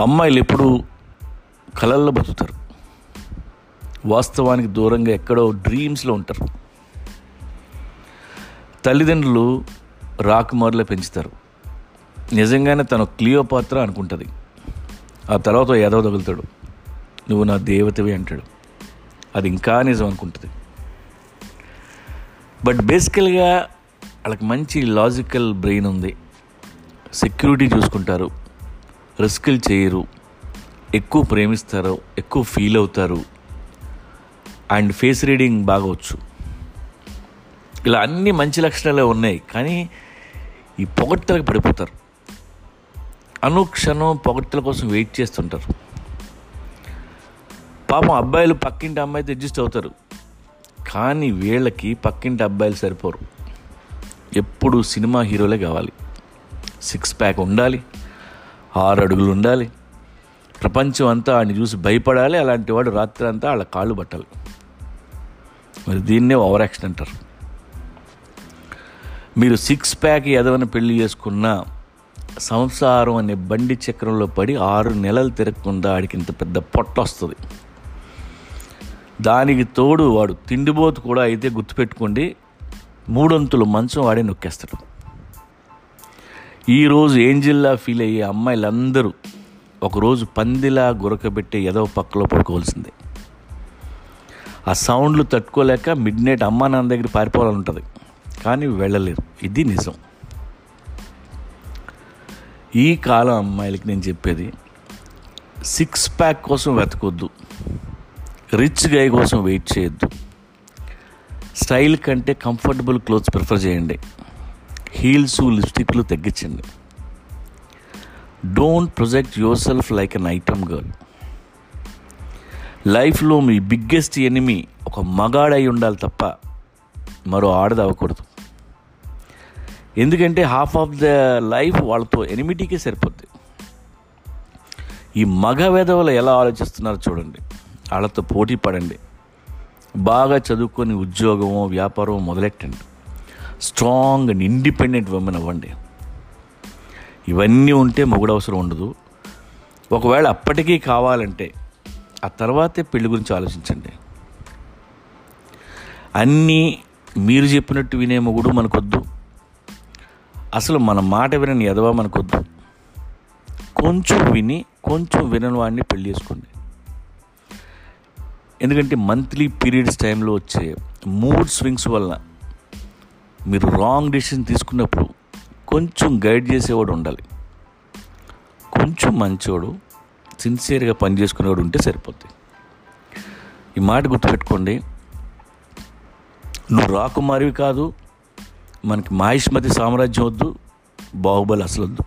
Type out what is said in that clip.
అమ్మాయిలు ఎప్పుడు కలల్లో బతుకుతారు. వాస్తవానికి దూరంగా ఎక్కడో డ్రీమ్స్లో ఉంటారు. తల్లిదండ్రులు రాకుమారులే పెంచుతారు. నిజంగానే తను క్లియోపాత్ర అనుకుంటుంది. ఆ తర్వాత ఏదో తగులుతాడు. నువ్వు నా దేవతవి అంటాడు. అది ఇంకా నిజం అనుకుంటుంది. బట్ బేసికల్గా వాళ్ళకి మంచి లాజికల్ బ్రెయిన్ ఉంది. సెక్యూరిటీ చూసుకుంటారు. రిస్కులు చేయరు. ఎక్కువ ప్రేమిస్తారు ఎక్కువ ఫీల్ అవుతారు. అండ్ ఫేస్ రీడింగ్ బాగవచ్చు. ఇలా అన్ని మంచి లక్షణాలే ఉన్నాయి. కానీ ఈ పొగట్టలకు పడిపోతారు. అనుక్షణం పొగట్టల కోసం వెయిట్ చేస్తుంటారు. పాపం అబ్బాయిలు పక్కింటి అమ్మాయితో అడ్జస్ట్ అవుతారు. కానీ వీళ్ళకి పక్కింటి అబ్బాయిలు సరిపోరు. ఎప్పుడు సినిమా హీరోలే కావాలి. సిక్స్ ప్యాక్ ఉండాలి. ఆరు అడుగులు ఉండాలి. ప్రపంచం అంతా వాడిని చూసి భయపడాలి. అలాంటి వాడు రాత్రి అంతా వాళ్ళ కాళ్ళు పట్టాలి. మరి దీన్నే ఓవర్ యాక్షన్ అంటారు. మీరు సిక్స్ ప్యాక్ ఎదవని పెళ్ళి చేసుకున్న సంసారం అనే బండి చక్రంలో పడి ఆరు నెలలు తిరగకుండా ఆడికి ఇంత పెద్ద పొట్ట వస్తుంది. దానికి తోడు వాడు తిండిబోతు కూడా అయితే గుర్తుపెట్టుకోండి. మూడొంతులు మంచం వాడే నొక్కేస్తాడు. ఈరోజు ఏంజిల్లా ఫీల్ అయ్యే అమ్మాయిలందరూ ఒకరోజు పందిలా గురకబెట్టే ఎదవ పక్కలో పడుకోవాల్సిందే. ఆ సౌండ్లు తట్టుకోలేక మిడ్ నైట్ అమ్మా నాన్న దగ్గర పారిపోవాలని ఉంటుంది కానీ వెళ్ళలేరు. ఇది నిజం. ఈ కాలం అమ్మాయిలకి నేను చెప్పేది సిక్స్ ప్యాక్ కోసం వెతకొద్దు. రిచ్ గై కోసం వెయిట్ చేయొద్దు. స్టైల్ కంటే కంఫర్టబుల్ క్లోత్స్ ప్రిఫర్ చేయండి. హీల్స్ లిప్స్టిక్లు తగ్గించండి. Don't project yourself like an item girl లైఫ్లో మీ బిగ్గెస్ట్ ఎనిమి ఒక మగాడై ఉండాలి తప్ప మరో ఆడది అవ్వకూడదు. ఎందుకంటే హాఫ్ ఆఫ్ ద లైఫ్ వాళ్ళతో ఎనిమిటీకే సరిపోద్ది. ఈ మగ వేదవలు ఎలా ఆలోచిస్తున్నారో చూడండి. వాళ్ళతో పోటీ పడండి. బాగా చదువుకొని ఉద్యోగమో వ్యాపారం మొదలెట్టండి. స్ట్రాంగ్ అండ్ ఇండిపెండెంట్ ఉమెన్ అవ్వండి. ఇవన్నీ ఉంటే మొగుడు అవసరం ఉండదు. ఒకవేళ అప్పటికీ కావాలంటే ఆ తర్వాతే పెళ్ళి గురించి ఆలోచించండి. అన్నీ మీరు చెప్పినట్టు వినే మొగుడు మనకొద్దు. అసలు మన మాట వినని ఎదవా మనకొద్దు. కొంచెం విని కొంచెం వినని వాడిని పెళ్ళి చేసుకోండి. ఎందుకంటే మంత్లీ పీరియడ్స్ టైంలో వచ్చే మూడ్ స్వింగ్స్ వల్ల మీరు రాంగ్ డెసిషన్ తీసుకున్నప్పుడు కొంచెం గైడ్ చేసేవాడు ఉండాలి. కొంచెం మంచివాడు సిన్సియర్గా పనిచేసుకునేవాడు ఉంటే సరిపోద్ది. ఈ మాట గుర్తుపెట్టుకోండి. నువ్వు రాకుమారివి కాదు మనకి మహిష్మతి సామ్రాజ్యం వద్దు బాహుబలి అసలు వద్దు